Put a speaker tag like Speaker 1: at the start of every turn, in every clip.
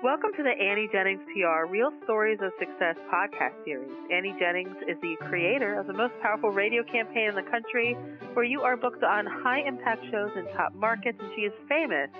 Speaker 1: Welcome to the Annie Jennings PR Real Stories of Success podcast series. Annie Jennings is the creator of the most powerful radio campaign in the country, where you are booked on high impact shows in top markets, and she is famous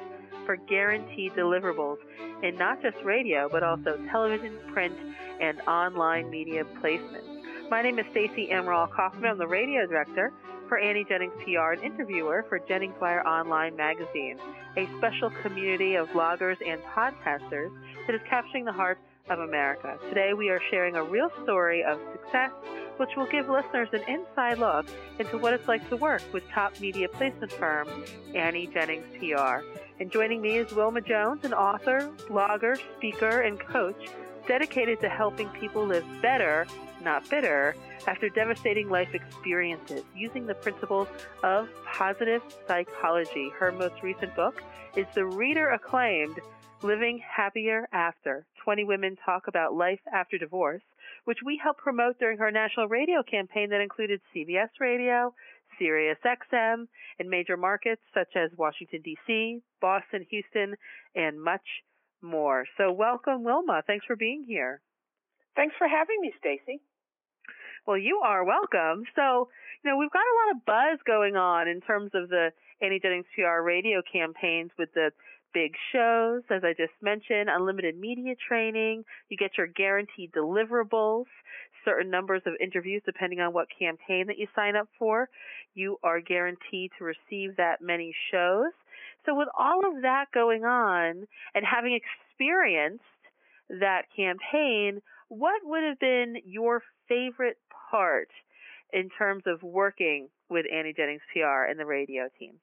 Speaker 1: for guaranteed deliverables in not just radio, but also television, print, and online media placements. My name is Stacey Emerald Kaufman. I'm the radio director for Annie Jennings PR and interviewer for Jennings Wire Online magazine, a special community of bloggers and podcasters that is capturing the heart of America. Today we are sharing a real story of success, which will give listeners an inside look into what it's like to work with top media placement firm Annie Jennings PR. And joining me is Wilma Jones, an author, blogger, speaker, and coach dedicated to helping people live better, not bitter, after devastating life experiences using the principles of positive psychology. Her most recent book is the reader acclaimed Living Happier After 20 Women Talk About Life After Divorce, which we helped promote during her national radio campaign that included CBS Radio, Sirius XM, and major markets such as Washington, D.C., Boston, Houston, and much more. So, welcome, Wilma. Thanks for being here.
Speaker 2: Thanks for having me, Stacey.
Speaker 1: Well, you are welcome. So, you know, we've got a lot of buzz going on in terms of the Annie Jennings PR radio campaigns with the big shows, as I just mentioned, unlimited media training. You get your guaranteed deliverables, certain numbers of interviews depending on what campaign that you sign up for. You are guaranteed to receive that many shows. So, with all of that going on and having experienced that campaign, what would have been your favorite part in terms of working with Annie Jennings PR and the radio team?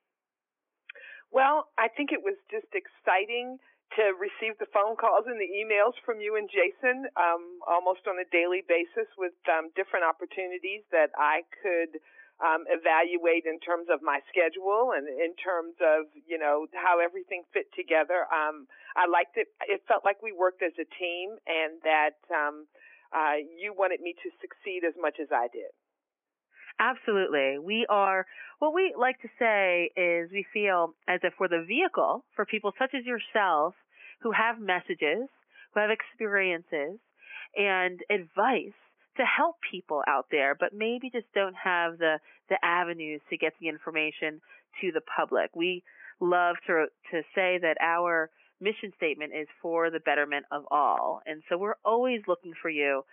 Speaker 2: Well, I think it was just exciting to receive the phone calls and the emails from you and Jason um, almost on a daily basis with um, different opportunities that I could um, evaluate in terms of my schedule and in terms of you know how everything fit together. Um, I liked it. It felt like we worked as a team, and that um, uh, you wanted me to succeed as much as I did.
Speaker 1: Absolutely. We are, what we like to say is we feel as if we're the vehicle for people such as yourself who have messages, who have experiences, and advice to help people out there, but maybe just don't have the, the avenues to get the information to the public. We love to, to say that our mission statement is for the betterment of all. And so we're always looking for you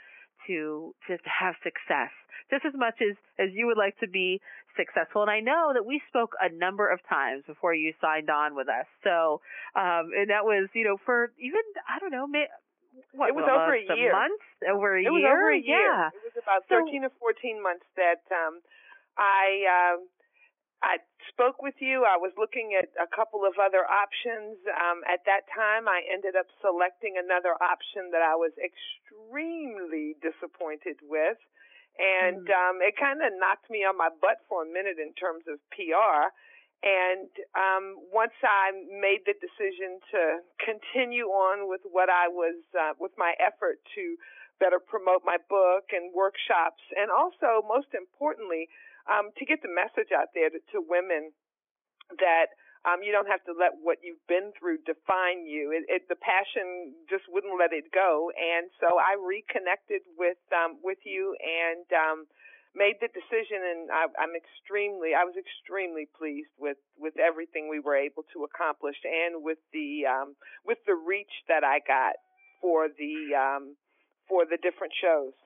Speaker 1: to to have success just as much as as you would like to be successful. And i know that we spoke a number of times before you signed on with us. So um and that was you know for even i don't know may, what,
Speaker 2: it was over a year.
Speaker 1: months over a
Speaker 2: it
Speaker 1: year?
Speaker 2: was over a year.
Speaker 1: Yeah.
Speaker 2: it was about 13 so, or 14 months that um i um I spoke with you. I was looking at a couple of other options. Um, at that time, I ended up selecting another option that I was extremely disappointed with. And mm. um, it kind of knocked me on my butt for a minute in terms of PR. And um, once I made the decision to continue on with what I was, uh, with my effort to better promote my book and workshops, and also, most importantly, um, to get the message out there to, to women that um, you don't have to let what you've been through define you. It, it, the passion just wouldn't let it go, and so I reconnected with um, with you and um, made the decision. And I, I'm extremely, I was extremely pleased with with everything we were able to accomplish, and with the um, with the reach that I got for the um, for the different shows.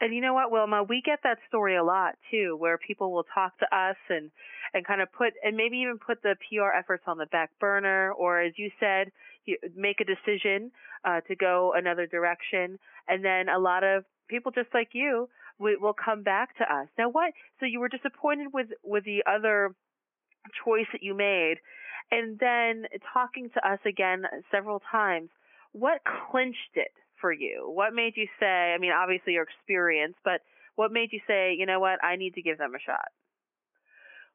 Speaker 1: And you know what, Wilma, we get that story a lot too, where people will talk to us and and kind of put and maybe even put the PR efforts on the back burner, or as you said, you make a decision uh, to go another direction, and then a lot of people just like you will come back to us. Now, what? So you were disappointed with with the other choice that you made, and then talking to us again several times. What clinched it for you? What made you say, I mean, obviously your experience, but what made you say, you know what, I need to give them a shot?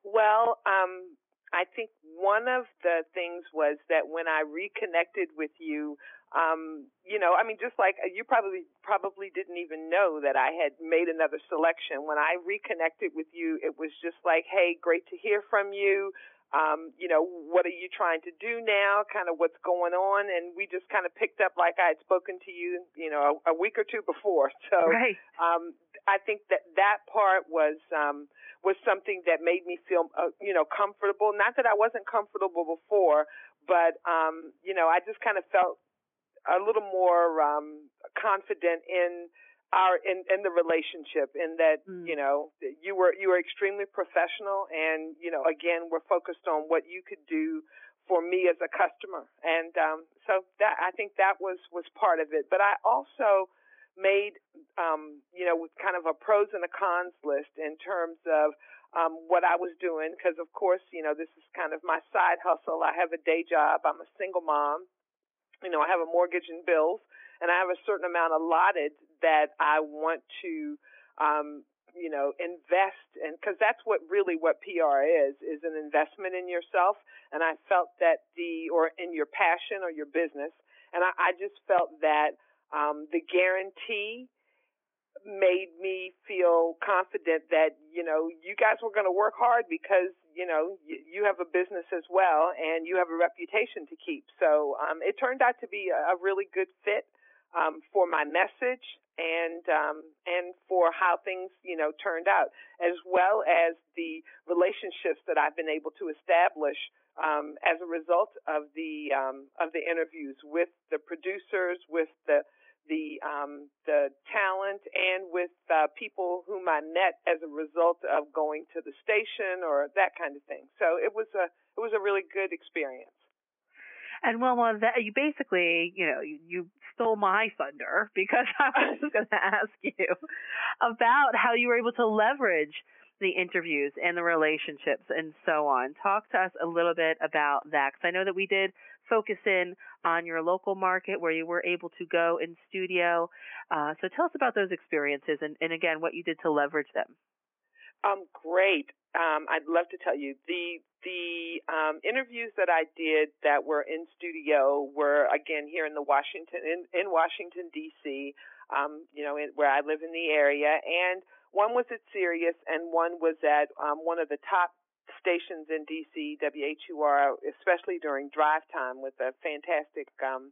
Speaker 2: Well, um, I think one of the things was that when I reconnected with you, um, you know, I mean, just like you probably probably didn't even know that I had made another selection. When I reconnected with you, it was just like, hey, great to hear from you. Um, you know, what are you trying to do now? Kind of what's going on, and we just kind of picked up like I had spoken to you, you know, a, a week or two before. So,
Speaker 1: right.
Speaker 2: um, I think that that part was um, was something that made me feel, uh, you know, comfortable. Not that I wasn't comfortable before, but um, you know, I just kind of felt a little more um, confident in our in, in the relationship in that mm. you know you were you were extremely professional and you know again we're focused on what you could do for me as a customer. And um so that I think that was was part of it. But I also made um you know kind of a pros and a cons list in terms of um what I was doing. Because of course you know this is kind of my side hustle. I have a day job. I'm a single mom. You know I have a mortgage and bills and I have a certain amount allotted that I want to, um, you know, invest in because that's what really what PR is is an investment in yourself. And I felt that the or in your passion or your business, and I, I just felt that um, the guarantee made me feel confident that you know you guys were going to work hard because you know you, you have a business as well and you have a reputation to keep. So um it turned out to be a, a really good fit um, for my message and um, and for how things you know turned out, as well as the relationships that I've been able to establish um, as a result of the um, of the interviews with the producers, with the the um, the talent, and with uh, people whom I met as a result of going to the station or that kind of thing. So it was a it was a really good experience.
Speaker 1: And Wilma, that you basically, you know, you, you stole my thunder because I was going to ask you about how you were able to leverage the interviews and the relationships and so on. Talk to us a little bit about that because I know that we did focus in on your local market where you were able to go in studio. Uh, so tell us about those experiences and, and again what you did to leverage them.
Speaker 2: Um, great. Um, I'd love to tell you the the um, interviews that I did that were in studio were again here in the Washington in, in Washington D.C. Um, you know, in, where I live in the area, and one was at Sirius, and one was at um, one of the top stations in D.C. WHUR, especially during drive time, with a fantastic um,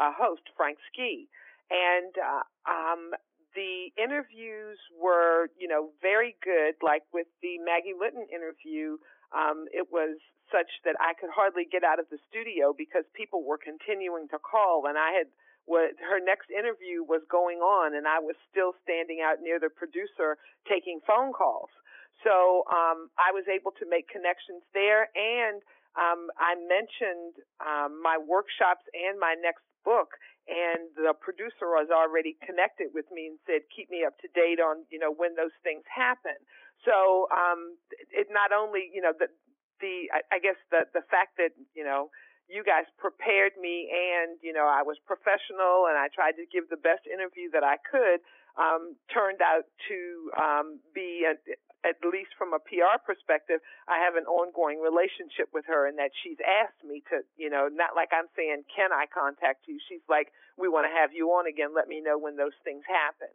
Speaker 2: uh, host Frank Ski, and uh, um, the interviews were, you know, very good. Like with the Maggie Linton interview, um, it was such that I could hardly get out of the studio because people were continuing to call, and I had what her next interview was going on, and I was still standing out near the producer taking phone calls. So um, I was able to make connections there, and um, I mentioned um, my workshops and my next book and the producer was already connected with me and said keep me up to date on you know when those things happen. So um it not only you know the the I, I guess the the fact that you know you guys prepared me and you know I was professional and I tried to give the best interview that I could um turned out to um be a, at least from a PR perspective, I have an ongoing relationship with her and that she's asked me to, you know, not like I'm saying, can I contact you? She's like, we want to have you on again. Let me know when those things happen.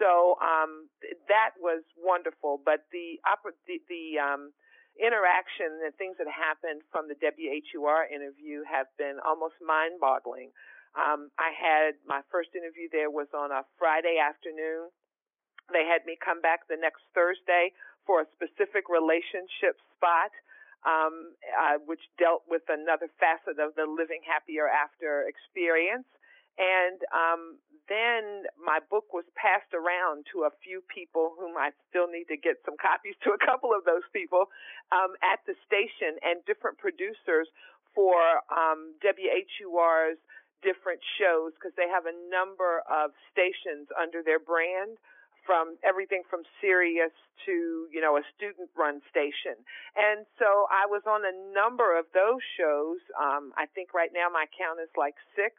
Speaker 2: So, um, that was wonderful. But the, the, the, um, interaction and things that happened from the WHUR interview have been almost mind boggling. Um, I had my first interview there was on a Friday afternoon they had me come back the next Thursday for a specific relationship spot, um, uh, which dealt with another facet of the living happier after experience. And um, then my book was passed around to a few people whom I still need to get some copies to a couple of those people um, at the station and different producers for um, WHUR's different shows because they have a number of stations under their brand from everything from Sirius to, you know, a student run station. And so I was on a number of those shows. Um, I think right now my count is like six.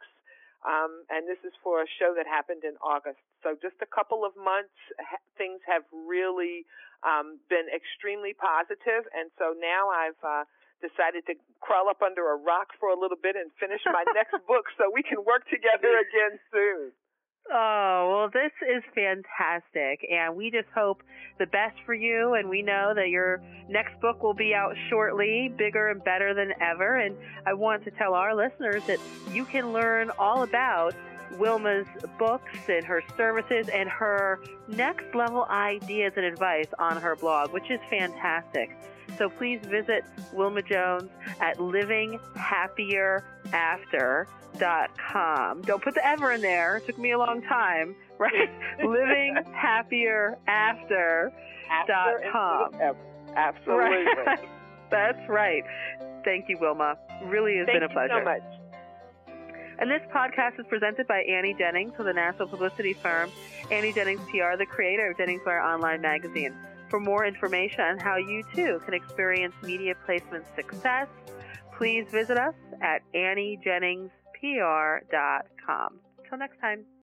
Speaker 2: Um, and this is for a show that happened in August. So just a couple of months, ha- things have really um, been extremely positive, and so now I've uh, decided to crawl up under a rock for a little bit and finish my next book, so we can work together again soon.
Speaker 1: Oh, well, this is fantastic. And we just hope the best for you. And we know that your next book will be out shortly, bigger and better than ever. And I want to tell our listeners that you can learn all about Wilma's books and her services and her next level ideas and advice on her blog, which is fantastic. So please visit Wilma Jones at livinghappierafter.com. Don't put the ever in there. It took me a long time, right? livinghappierafter.com.
Speaker 2: Absolutely.
Speaker 1: Right. That's right. Thank you, Wilma. Really has
Speaker 2: Thank
Speaker 1: been a pleasure.
Speaker 2: Thank you so much.
Speaker 1: And this podcast is presented by Annie Jennings of the national publicity firm Annie Jennings PR, the creator of Jennings Wire Online Magazine. For more information on how you too can experience media placement success, please visit us at AnnieJenningsPR.com. Until next time.